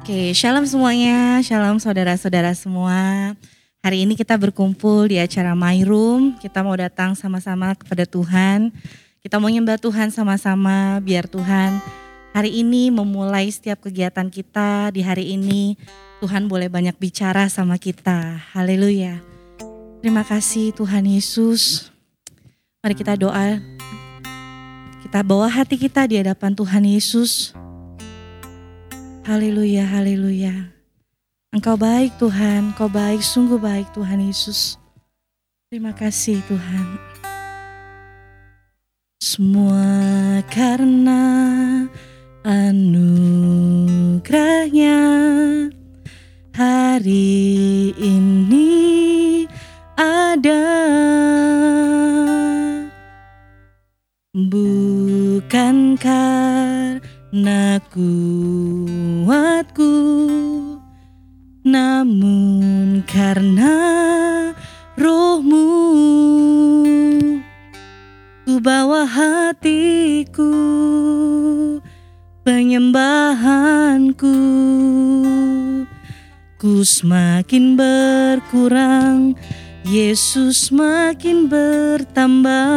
Oke, shalom semuanya, shalom saudara-saudara semua. Hari ini kita berkumpul di acara My Room. Kita mau datang sama-sama kepada Tuhan. Kita mau nyembah Tuhan sama-sama biar Tuhan hari ini memulai setiap kegiatan kita di hari ini. Tuhan boleh banyak bicara sama kita. Haleluya. Terima kasih Tuhan Yesus. Mari kita doa. Kita bawa hati kita di hadapan Tuhan Yesus. Haleluya, haleluya. Engkau baik Tuhan, Engkau baik, sungguh baik Tuhan Yesus. Terima kasih Tuhan. Semua karena anugerahnya hari ini ada bukan karena kuatku karena rohmu. Ku bawa hatiku penyembahanku. Ku semakin berkurang Yesus makin bertambah.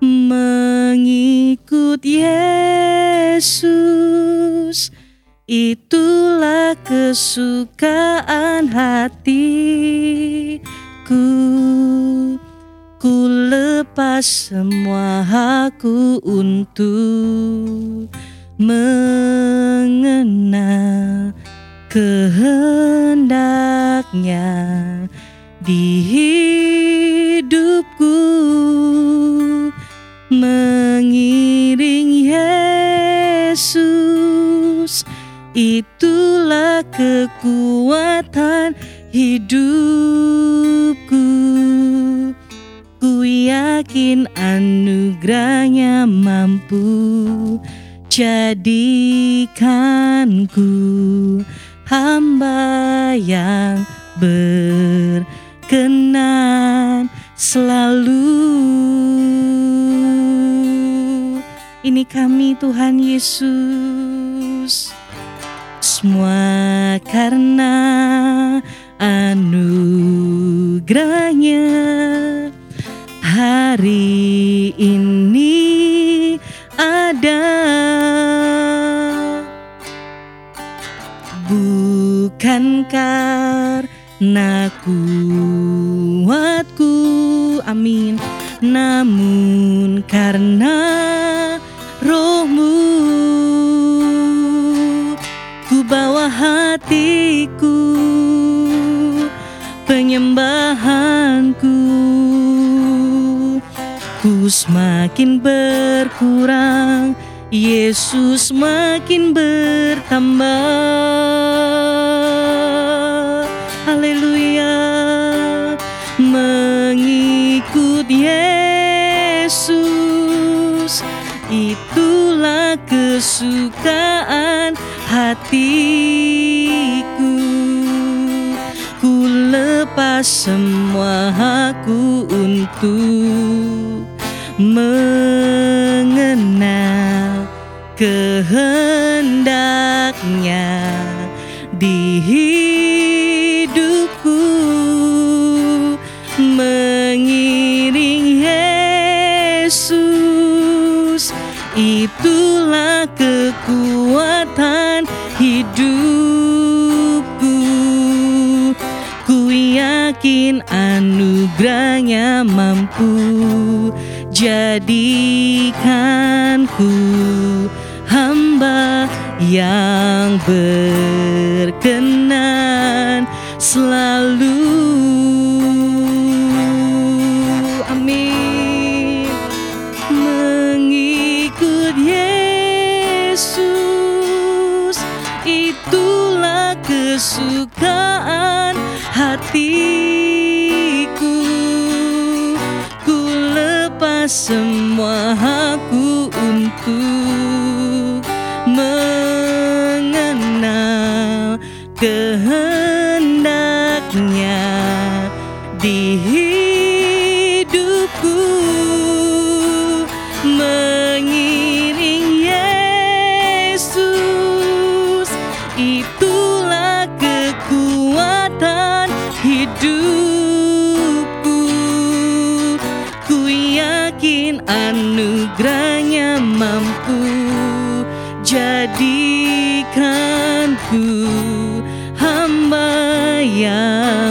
Mengikut Yesus itulah kesukaan hatiku. Ku lepas semua hakku untuk mengenal kehendaknya di kekuatan hidupku ku yakin anugerahnya mampu jadikanku hamba yang berkenan selalu. Ini kami Tuhan Yesus. Semua karena anugerahnya. Hari ini semakin berkurang Yesus makin bertambah. Haleluya. Mengikut Yesus Itulah kesukaan hatiku. Ku lepas semua hakku untuk mengenal kehendaknya di hidupku mengiring Yesus. Itulah kekuatan hidupku. Ku yakin anugerahnya mampu jadikanku hamba yang berkenan. Selalu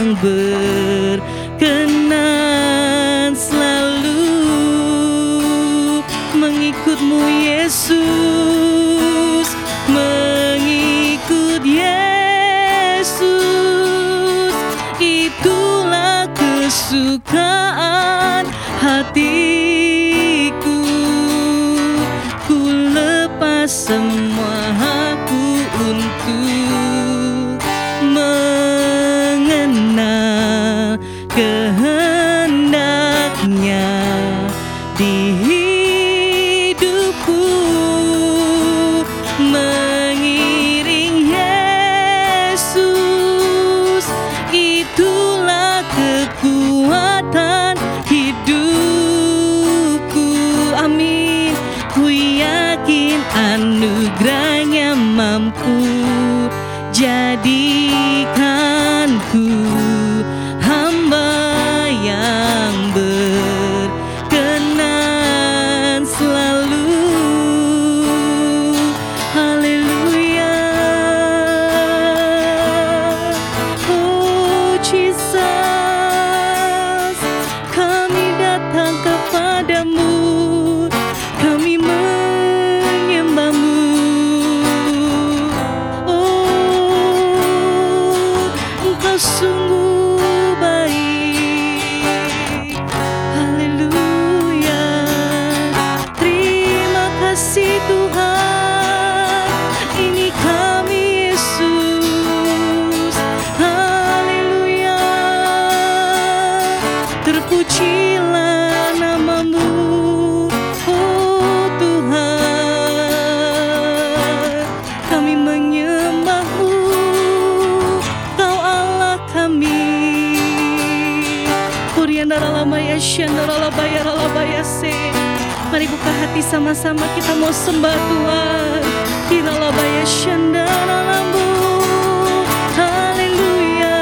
Yangın anugerahnya mampu jadi Mari buka hati sama-sama kita mau sembah Tuhan. Kinalabaya shandalalambu. Haleluya.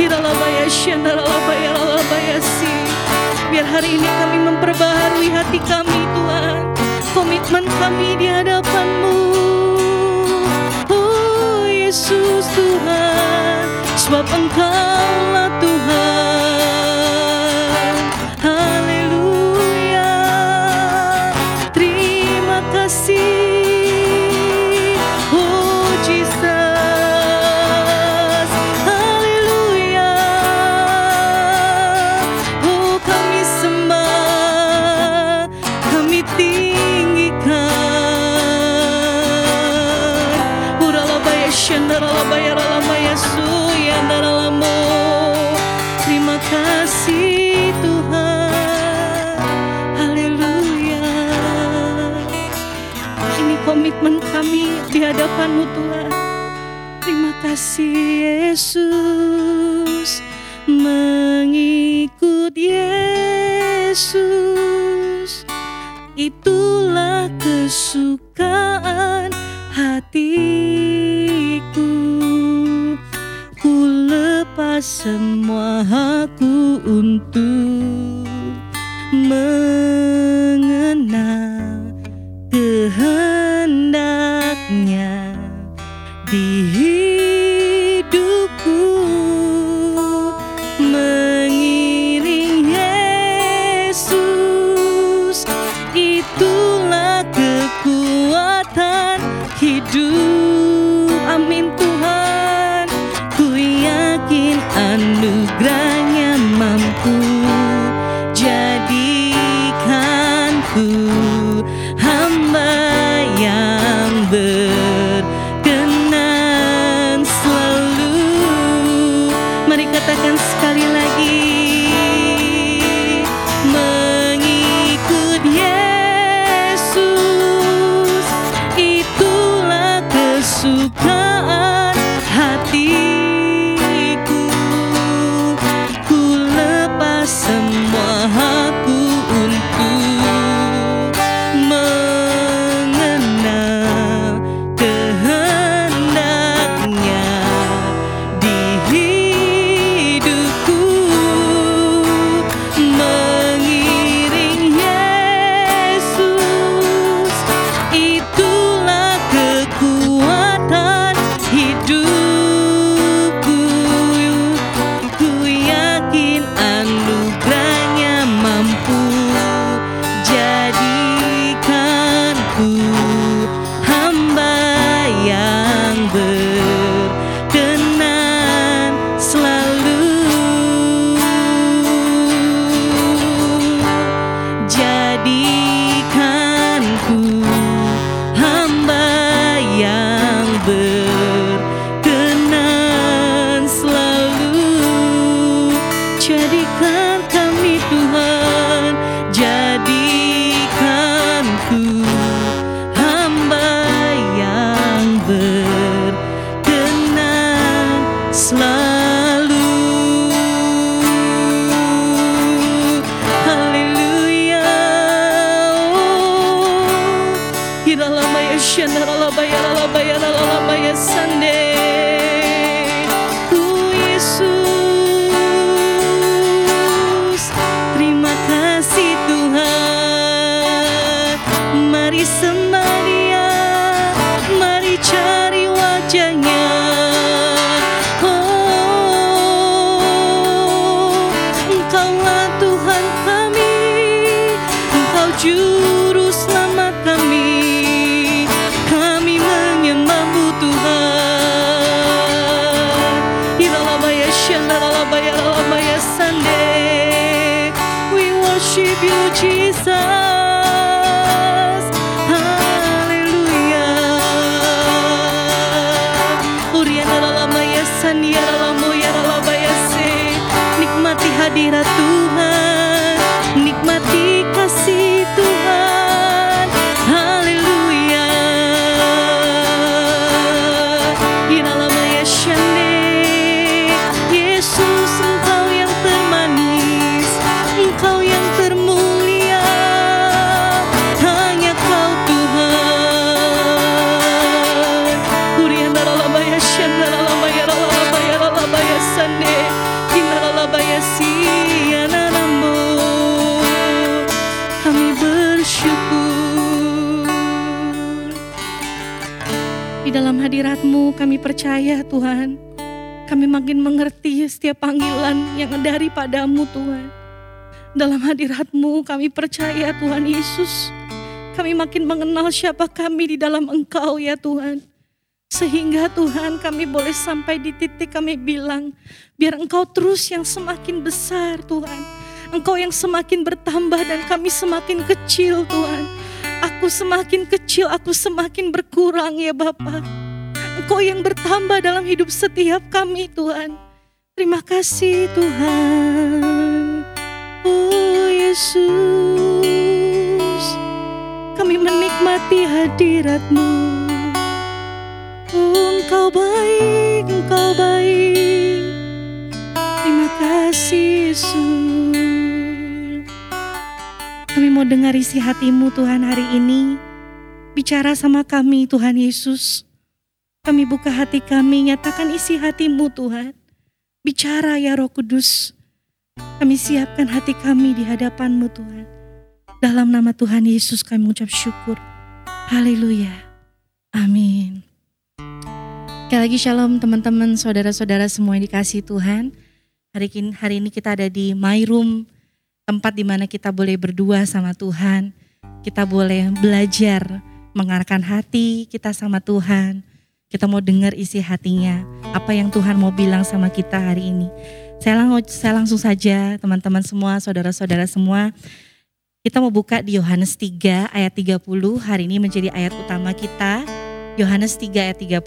Kinalabaya shandalabaya lalabaya si. Biar hari ini kami memperbaharui hati kami Tuhan. Komitmen kami di hadapanmu. Oh Yesus Tuhan. Sebab engkau lah Tuhan. assim. hadapanmu Tuhan. Terima kasih Yesus, mengikut Yesus. Itulah kesukaan hatiku. Ku lepas semua aku untuk percaya Tuhan. Kami makin mengerti setiap panggilan yang daripadamu Tuhan. Dalam hadiratmu kami percaya Tuhan Yesus. Kami makin mengenal siapa kami di dalam Engkau ya Tuhan. Sehingga Tuhan kami boleh sampai di titik kami bilang, biar Engkau terus yang semakin besar Tuhan. Engkau yang semakin bertambah dan kami semakin kecil Tuhan. Aku semakin kecil, aku semakin berkurang ya Bapak. Engkau yang bertambah dalam hidup setiap kami Tuhan. Terima kasih Tuhan. Oh Yesus, kami menikmati hadiratmu. engkau baik, Engkau baik. Terima kasih Yesus. Kami mau dengar isi hatimu Tuhan hari ini. Bicara sama kami Tuhan Yesus. Kami buka hati kami, nyatakan isi hatimu Tuhan. Bicara ya roh kudus. Kami siapkan hati kami di hadapanmu Tuhan. Dalam nama Tuhan Yesus kami mengucap syukur. Haleluya. Amin. Sekali lagi shalom teman-teman, saudara-saudara semua yang dikasih Tuhan. Hari ini, hari ini kita ada di My Room, tempat di mana kita boleh berdua sama Tuhan. Kita boleh belajar mengarahkan hati kita sama Tuhan kita mau dengar isi hatinya, apa yang Tuhan mau bilang sama kita hari ini. Saya, lang saya langsung saja teman-teman semua, saudara-saudara semua. Kita mau buka di Yohanes 3 ayat 30, hari ini menjadi ayat utama kita. Yohanes 3 ayat 30,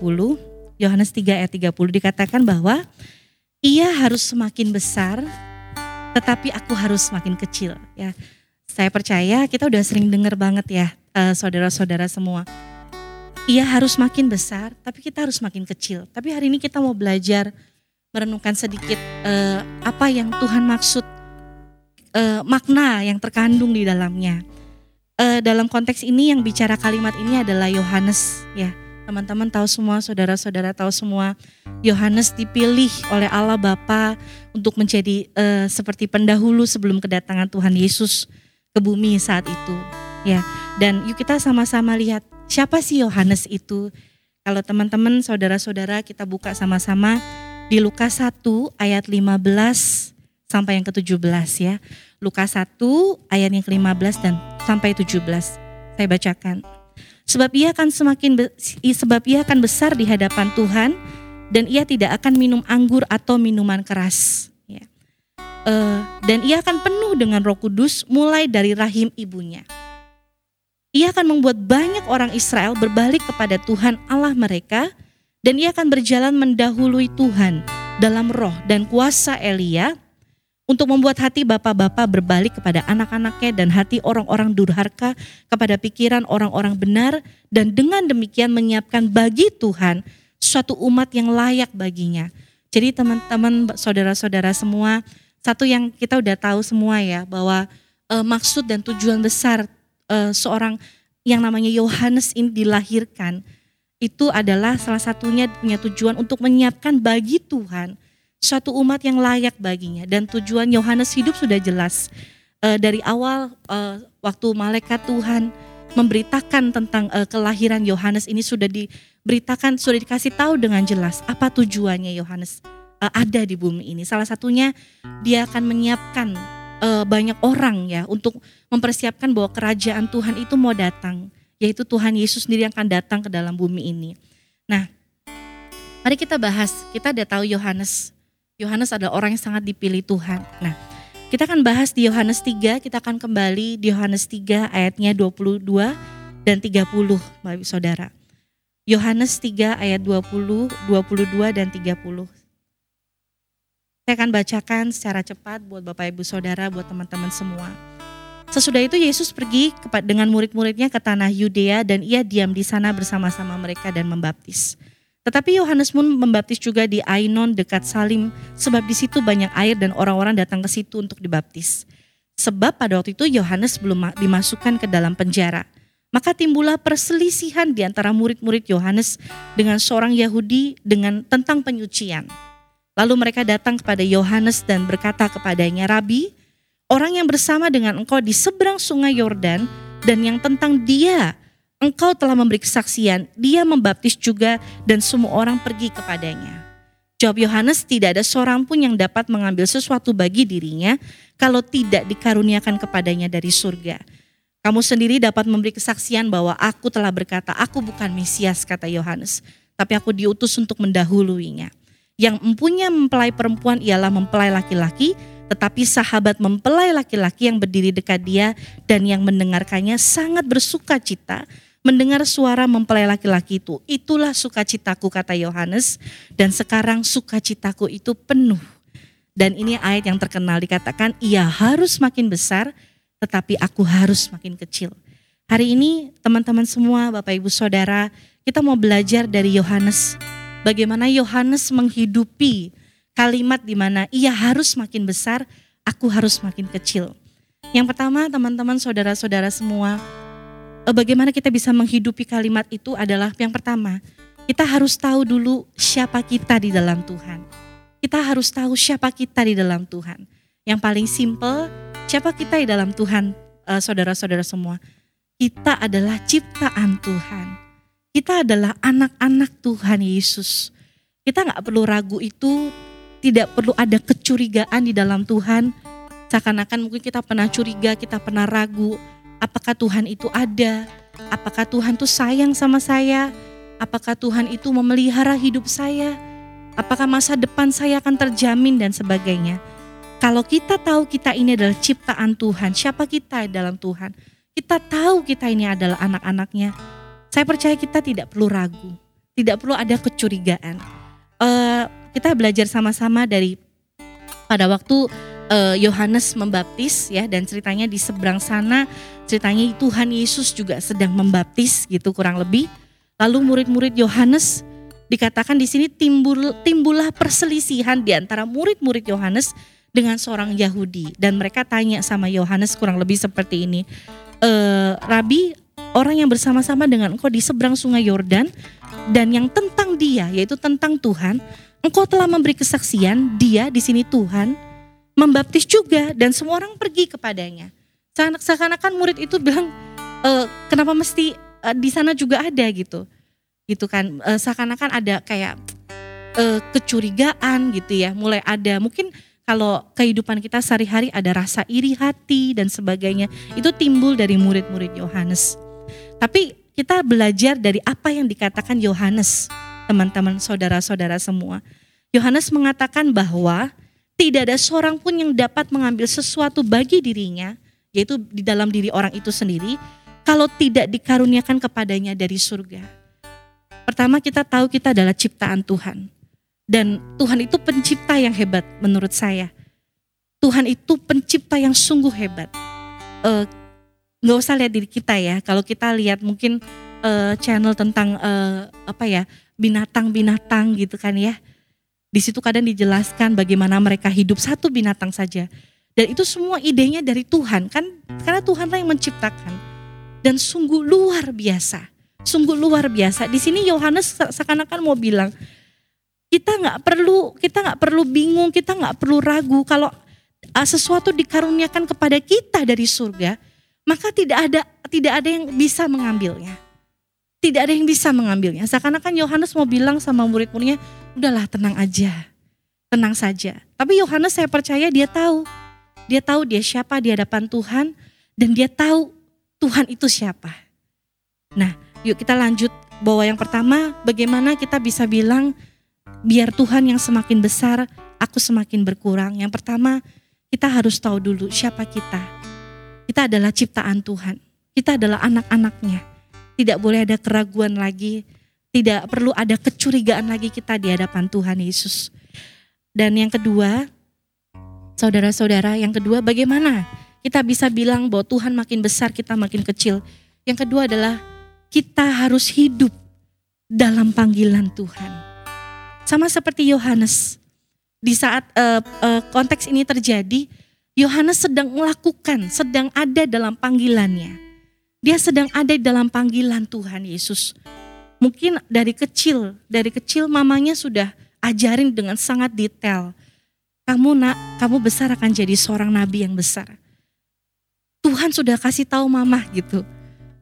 Yohanes 3 ayat 30 dikatakan bahwa ia harus semakin besar, tetapi aku harus semakin kecil. Ya, saya percaya kita udah sering dengar banget ya, eh, saudara-saudara semua ia harus makin besar, tapi kita harus makin kecil. Tapi hari ini kita mau belajar merenungkan sedikit uh, apa yang Tuhan maksud, uh, makna yang terkandung di dalamnya. Uh, dalam konteks ini yang bicara kalimat ini adalah Yohanes, ya. Teman-teman tahu semua, saudara-saudara tahu semua, Yohanes dipilih oleh Allah Bapa untuk menjadi uh, seperti pendahulu sebelum kedatangan Tuhan Yesus ke bumi saat itu, ya. Dan yuk kita sama-sama lihat Siapa sih Yohanes itu? Kalau teman-teman saudara-saudara kita buka sama-sama di Lukas 1 ayat 15 sampai yang ke-17 ya. Lukas 1 ayat yang ke-15 dan sampai 17. Saya bacakan. Sebab ia akan semakin sebab ia akan besar di hadapan Tuhan dan ia tidak akan minum anggur atau minuman keras. Ya. Uh, dan ia akan penuh dengan Roh Kudus mulai dari rahim ibunya ia akan membuat banyak orang Israel berbalik kepada Tuhan Allah mereka dan ia akan berjalan mendahului Tuhan dalam roh dan kuasa Elia untuk membuat hati bapak-bapak berbalik kepada anak-anaknya dan hati orang-orang durhaka kepada pikiran orang-orang benar dan dengan demikian menyiapkan bagi Tuhan suatu umat yang layak baginya. Jadi teman-teman saudara-saudara semua, satu yang kita udah tahu semua ya bahwa e, maksud dan tujuan besar uh, seorang yang namanya Yohanes ini dilahirkan itu adalah salah satunya punya tujuan untuk menyiapkan bagi Tuhan suatu umat yang layak baginya. Dan tujuan Yohanes hidup sudah jelas. E, dari awal e, waktu malaikat Tuhan memberitakan tentang e, kelahiran Yohanes ini sudah diberitakan sudah dikasih tahu dengan jelas apa tujuannya Yohanes e, ada di bumi ini. Salah satunya dia akan menyiapkan e, banyak orang ya untuk mempersiapkan bahwa kerajaan Tuhan itu mau datang yaitu Tuhan Yesus sendiri yang akan datang ke dalam bumi ini. Nah, mari kita bahas. Kita ada tahu Yohanes. Yohanes adalah orang yang sangat dipilih Tuhan. Nah, kita akan bahas di Yohanes 3, kita akan kembali di Yohanes 3 ayatnya 22 dan 30, Bapak Saudara. Yohanes 3 ayat 20, 22 dan 30. Saya akan bacakan secara cepat buat Bapak Ibu Saudara, buat teman-teman semua. Sesudah itu Yesus pergi dengan murid-muridnya ke tanah Yudea dan ia diam di sana bersama-sama mereka dan membaptis. Tetapi Yohanes pun membaptis juga di Ainon dekat Salim sebab di situ banyak air dan orang-orang datang ke situ untuk dibaptis. Sebab pada waktu itu Yohanes belum dimasukkan ke dalam penjara. Maka timbullah perselisihan di antara murid-murid Yohanes dengan seorang Yahudi dengan tentang penyucian. Lalu mereka datang kepada Yohanes dan berkata kepadanya, "Rabi, orang yang bersama dengan engkau di seberang sungai Yordan dan yang tentang dia engkau telah memberi kesaksian, dia membaptis juga dan semua orang pergi kepadanya. Jawab Yohanes, tidak ada seorang pun yang dapat mengambil sesuatu bagi dirinya kalau tidak dikaruniakan kepadanya dari surga. Kamu sendiri dapat memberi kesaksian bahwa aku telah berkata, aku bukan Mesias, kata Yohanes, tapi aku diutus untuk mendahuluinya. Yang mempunyai mempelai perempuan ialah mempelai laki-laki, tetapi sahabat mempelai laki-laki yang berdiri dekat dia dan yang mendengarkannya sangat bersuka cita mendengar suara mempelai laki-laki itu. Itulah sukacitaku kata Yohanes dan sekarang sukacitaku itu penuh. Dan ini ayat yang terkenal dikatakan ia harus makin besar tetapi aku harus makin kecil. Hari ini teman-teman semua Bapak Ibu Saudara kita mau belajar dari Yohanes. Bagaimana Yohanes menghidupi kalimat di mana ia harus makin besar, aku harus makin kecil. Yang pertama, teman-teman, saudara-saudara semua, eh, bagaimana kita bisa menghidupi kalimat itu adalah yang pertama, kita harus tahu dulu siapa kita di dalam Tuhan. Kita harus tahu siapa kita di dalam Tuhan. Yang paling simple, siapa kita di dalam Tuhan, eh, saudara-saudara semua. Kita adalah ciptaan Tuhan. Kita adalah anak-anak Tuhan Yesus. Kita nggak perlu ragu itu tidak perlu ada kecurigaan di dalam Tuhan. Seakan-akan mungkin kita pernah curiga, kita pernah ragu, apakah Tuhan itu ada? Apakah Tuhan itu sayang sama saya? Apakah Tuhan itu memelihara hidup saya? Apakah masa depan saya akan terjamin dan sebagainya? Kalau kita tahu kita ini adalah ciptaan Tuhan, siapa kita dalam Tuhan? Kita tahu kita ini adalah anak-anaknya. Saya percaya kita tidak perlu ragu, tidak perlu ada kecurigaan. Uh, kita belajar sama-sama dari pada waktu eh, Yohanes uh, membaptis ya dan ceritanya di seberang sana ceritanya Tuhan Yesus juga sedang membaptis gitu kurang lebih. Lalu murid-murid Yohanes dikatakan di sini timbul timbullah perselisihan di antara murid-murid Yohanes dengan seorang Yahudi dan mereka tanya sama Yohanes kurang lebih seperti ini. E, Rabi, orang yang bersama-sama dengan engkau di seberang sungai Yordan dan yang tentang dia yaitu tentang Tuhan engkau telah memberi kesaksian, dia di sini Tuhan membaptis juga dan semua orang pergi kepadanya. Seakan-akan murid itu bilang, e, kenapa mesti e, di sana juga ada gitu, gitu kan? E, seakan-akan ada kayak e, kecurigaan gitu ya, mulai ada mungkin kalau kehidupan kita sehari-hari ada rasa iri hati dan sebagainya, itu timbul dari murid-murid Yohanes. Tapi kita belajar dari apa yang dikatakan Yohanes teman-teman saudara-saudara semua. Yohanes mengatakan bahwa tidak ada seorang pun yang dapat mengambil sesuatu bagi dirinya, yaitu di dalam diri orang itu sendiri, kalau tidak dikaruniakan kepadanya dari surga. Pertama kita tahu kita adalah ciptaan Tuhan. Dan Tuhan itu pencipta yang hebat menurut saya. Tuhan itu pencipta yang sungguh hebat. Uh, nggak usah lihat diri kita ya. Kalau kita lihat mungkin uh, channel tentang uh, apa ya binatang-binatang gitu kan ya. Di situ kadang dijelaskan bagaimana mereka hidup satu binatang saja. Dan itu semua idenya dari Tuhan kan karena Tuhan lah yang menciptakan. dan sungguh luar biasa. Sungguh luar biasa. Di sini Yohanes seakan-akan mau bilang, kita nggak perlu kita nggak perlu bingung, kita nggak perlu ragu kalau uh, sesuatu dikaruniakan kepada kita dari surga, maka tidak ada tidak ada yang bisa mengambilnya. Tidak ada yang bisa mengambilnya. Seakan-akan Yohanes mau bilang sama murid-muridnya, udahlah tenang aja, tenang saja. Tapi Yohanes saya percaya dia tahu, dia tahu dia siapa di hadapan Tuhan dan dia tahu Tuhan itu siapa. Nah, yuk kita lanjut bahwa yang pertama bagaimana kita bisa bilang biar Tuhan yang semakin besar, aku semakin berkurang. Yang pertama, kita harus tahu dulu siapa kita. Kita adalah ciptaan Tuhan. Kita adalah anak-anaknya. Tidak boleh ada keraguan lagi. Tidak perlu ada kecurigaan lagi kita di hadapan Tuhan Yesus. Dan yang kedua, saudara-saudara, yang kedua bagaimana kita bisa bilang bahwa Tuhan makin besar, kita makin kecil. Yang kedua adalah kita harus hidup dalam panggilan Tuhan. Sama seperti Yohanes, di saat uh, uh, konteks ini terjadi, Yohanes sedang melakukan, sedang ada dalam panggilannya. Dia sedang ada dalam panggilan Tuhan Yesus. Mungkin dari kecil, dari kecil mamanya sudah ajarin dengan sangat detail. Kamu nak, kamu besar akan jadi seorang nabi yang besar Tuhan sudah kasih tahu mama gitu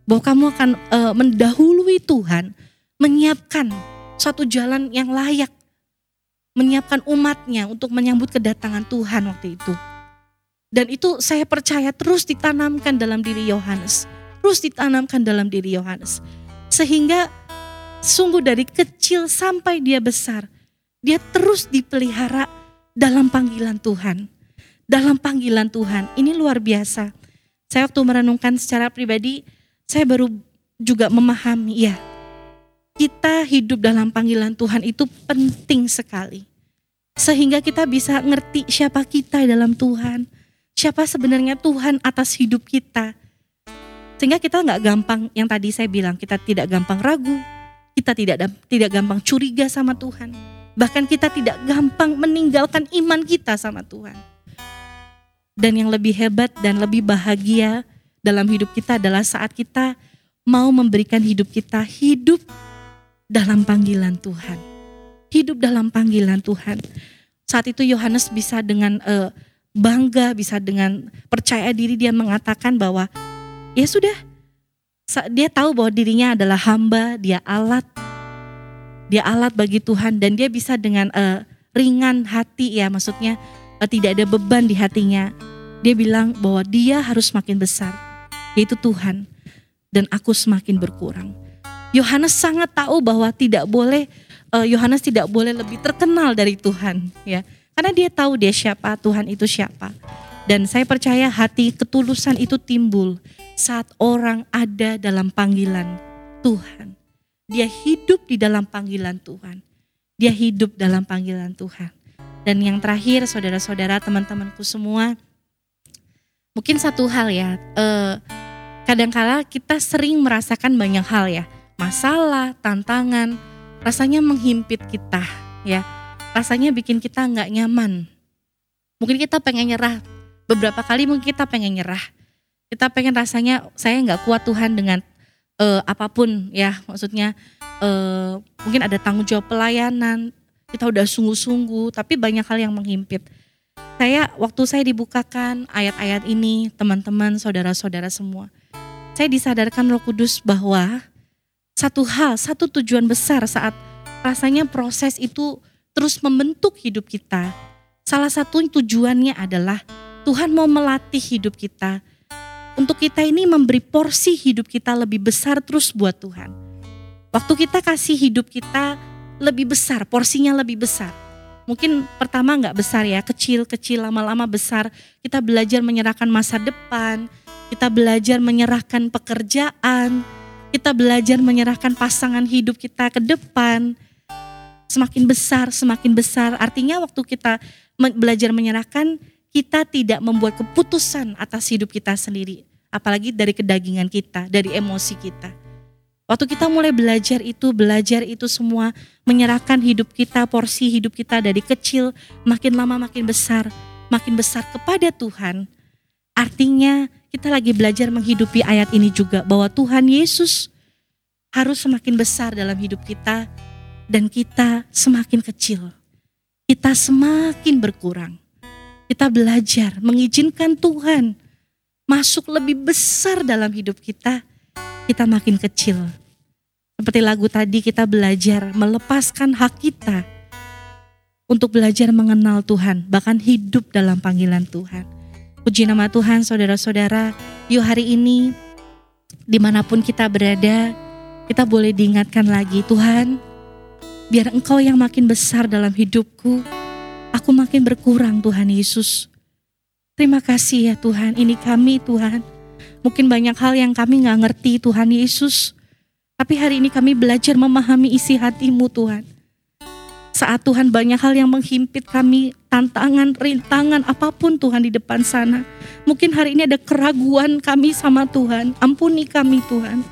bahwa kamu akan uh, mendahului Tuhan, menyiapkan suatu jalan yang layak, menyiapkan umatnya untuk menyambut kedatangan Tuhan waktu itu. Dan itu saya percaya terus ditanamkan dalam diri Yohanes, terus ditanamkan dalam diri Yohanes. Sehingga sungguh dari kecil sampai dia besar, dia terus dipelihara dalam panggilan Tuhan. Dalam panggilan Tuhan, ini luar biasa saya waktu merenungkan secara pribadi, saya baru juga memahami, ya, kita hidup dalam panggilan Tuhan itu penting sekali. Sehingga kita bisa ngerti siapa kita dalam Tuhan, siapa sebenarnya Tuhan atas hidup kita. Sehingga kita nggak gampang, yang tadi saya bilang, kita tidak gampang ragu, kita tidak tidak gampang curiga sama Tuhan. Bahkan kita tidak gampang meninggalkan iman kita sama Tuhan. Dan yang lebih hebat dan lebih bahagia dalam hidup kita adalah saat kita mau memberikan hidup kita hidup dalam panggilan Tuhan. Hidup dalam panggilan Tuhan. Saat itu Yohanes bisa dengan uh, bangga, bisa dengan percaya diri dia mengatakan bahwa ya sudah, dia tahu bahwa dirinya adalah hamba, dia alat, dia alat bagi Tuhan dan dia bisa dengan uh, ringan hati ya, maksudnya uh, tidak ada beban di hatinya. Dia bilang bahwa dia harus makin besar, yaitu Tuhan, dan aku semakin berkurang. Yohanes sangat tahu bahwa tidak boleh eh, Yohanes uh, tidak boleh lebih terkenal dari Tuhan, ya. Karena dia tahu dia siapa, Tuhan itu siapa. Dan saya percaya hati ketulusan itu timbul saat orang ada dalam panggilan Tuhan. Dia hidup di dalam panggilan Tuhan. Dia hidup dalam panggilan Tuhan. Dan yang terakhir saudara-saudara teman-temanku semua, mungkin satu hal ya, eh, kadangkala kita sering merasakan banyak hal ya, masalah, tantangan, rasanya menghimpit kita ya, rasanya bikin kita nggak nyaman. Mungkin kita pengen nyerah, beberapa kali mungkin kita pengen nyerah, kita pengen rasanya saya nggak kuat Tuhan dengan eh, apa pun ya, maksudnya eh, mungkin ada tanggung jawab pelayanan, kita udah sungguh-sungguh, tapi banyak hal yang menghimpit. Saya waktu saya dibukakan ayat-ayat ini, teman-teman, saudara-saudara semua, saya disadarkan Roh Kudus bahwa satu hal, satu tujuan besar saat rasanya proses itu terus membentuk hidup kita. Salah satu tujuannya adalah Tuhan mau melatih hidup kita. Untuk kita ini memberi porsi hidup kita lebih besar terus buat Tuhan. Waktu kita kasih hidup kita lebih besar, porsinya lebih besar. Mungkin pertama nggak besar ya, kecil-kecil, lama-lama besar. Kita belajar menyerahkan masa depan, kita belajar menyerahkan pekerjaan, kita belajar menyerahkan pasangan hidup kita ke depan. Semakin besar, semakin besar. Artinya waktu kita belajar menyerahkan, kita tidak membuat keputusan atas hidup kita sendiri. Apalagi dari kedagingan kita, dari emosi kita Waktu kita mulai belajar itu, belajar itu semua, menyerahkan hidup kita, porsi hidup kita dari kecil, makin lama makin besar, makin besar kepada Tuhan. Artinya kita lagi belajar menghidupi ayat ini juga bahwa Tuhan Yesus harus semakin besar dalam hidup kita dan kita semakin kecil. Kita semakin berkurang. Kita belajar mengizinkan Tuhan masuk lebih besar dalam hidup kita. Kita makin kecil. Seperti lagu tadi kita belajar melepaskan hak kita untuk belajar mengenal Tuhan, bahkan hidup dalam panggilan Tuhan. Puji nama Tuhan saudara-saudara, yuk hari ini di mana pun kita berada, kita boleh diingatkan lagi, Tuhan, biar Engkau yang makin besar dalam hidupku, aku makin berkurang Tuhan Yesus. Terima kasih ya Tuhan, ini kami Tuhan. Mungkin banyak hal yang kami nggak ngerti Tuhan Yesus. Tapi hari ini kami belajar memahami isi hatimu Tuhan. Saat Tuhan banyak hal yang menghimpit kami, tantangan, rintangan, apa pun Tuhan di depan sana. Mungkin hari ini ada keraguan kami sama Tuhan. Ampuni kami Tuhan.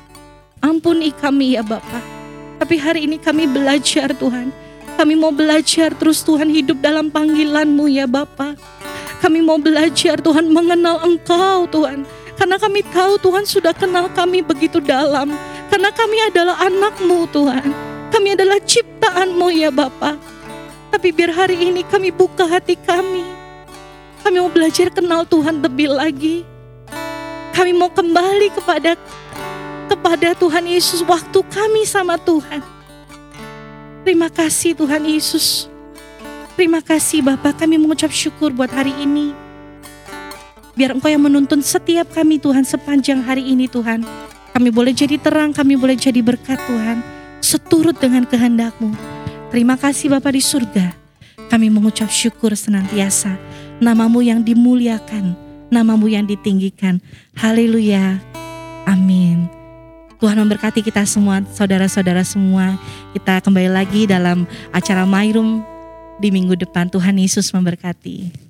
Ampuni kami ya Bapak. Tapi hari ini kami belajar Tuhan. Kami mau belajar terus Tuhan hidup dalam panggilanmu ya Bapak. Kami mau belajar Tuhan mengenal Engkau Tuhan. Karena kami tahu Tuhan sudah kenal kami begitu dalam. Karena kami adalah anakmu Tuhan. Kami adalah ciptaanmu ya Bapak. Tapi biar hari ini kami buka hati kami. Kami mau belajar kenal Tuhan lebih lagi. Kami mau kembali kepada kepada Tuhan Yesus waktu kami sama Tuhan. Terima kasih Tuhan Yesus. Terima kasih Bapak kami mengucap syukur buat hari ini. Biar Engkau yang menuntun setiap kami Tuhan sepanjang hari ini Tuhan. Kami boleh jadi terang, kami boleh jadi berkat Tuhan. Seturut dengan kehendak-Mu. Terima kasih Bapak di surga. Kami mengucap syukur senantiasa. Namamu yang dimuliakan, namamu yang ditinggikan. Haleluya. Amin. Tuhan memberkati kita semua, saudara-saudara semua. Kita kembali lagi dalam acara My Room di minggu depan. Tuhan Yesus memberkati.